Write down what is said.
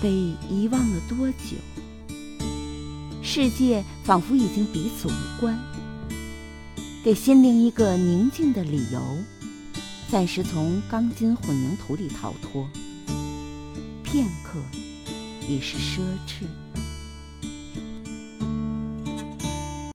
被遗忘了多久？世界仿佛已经彼此无关。给心灵一个宁静的理由暂时从钢筋混凝土里逃脱。片刻已是奢侈。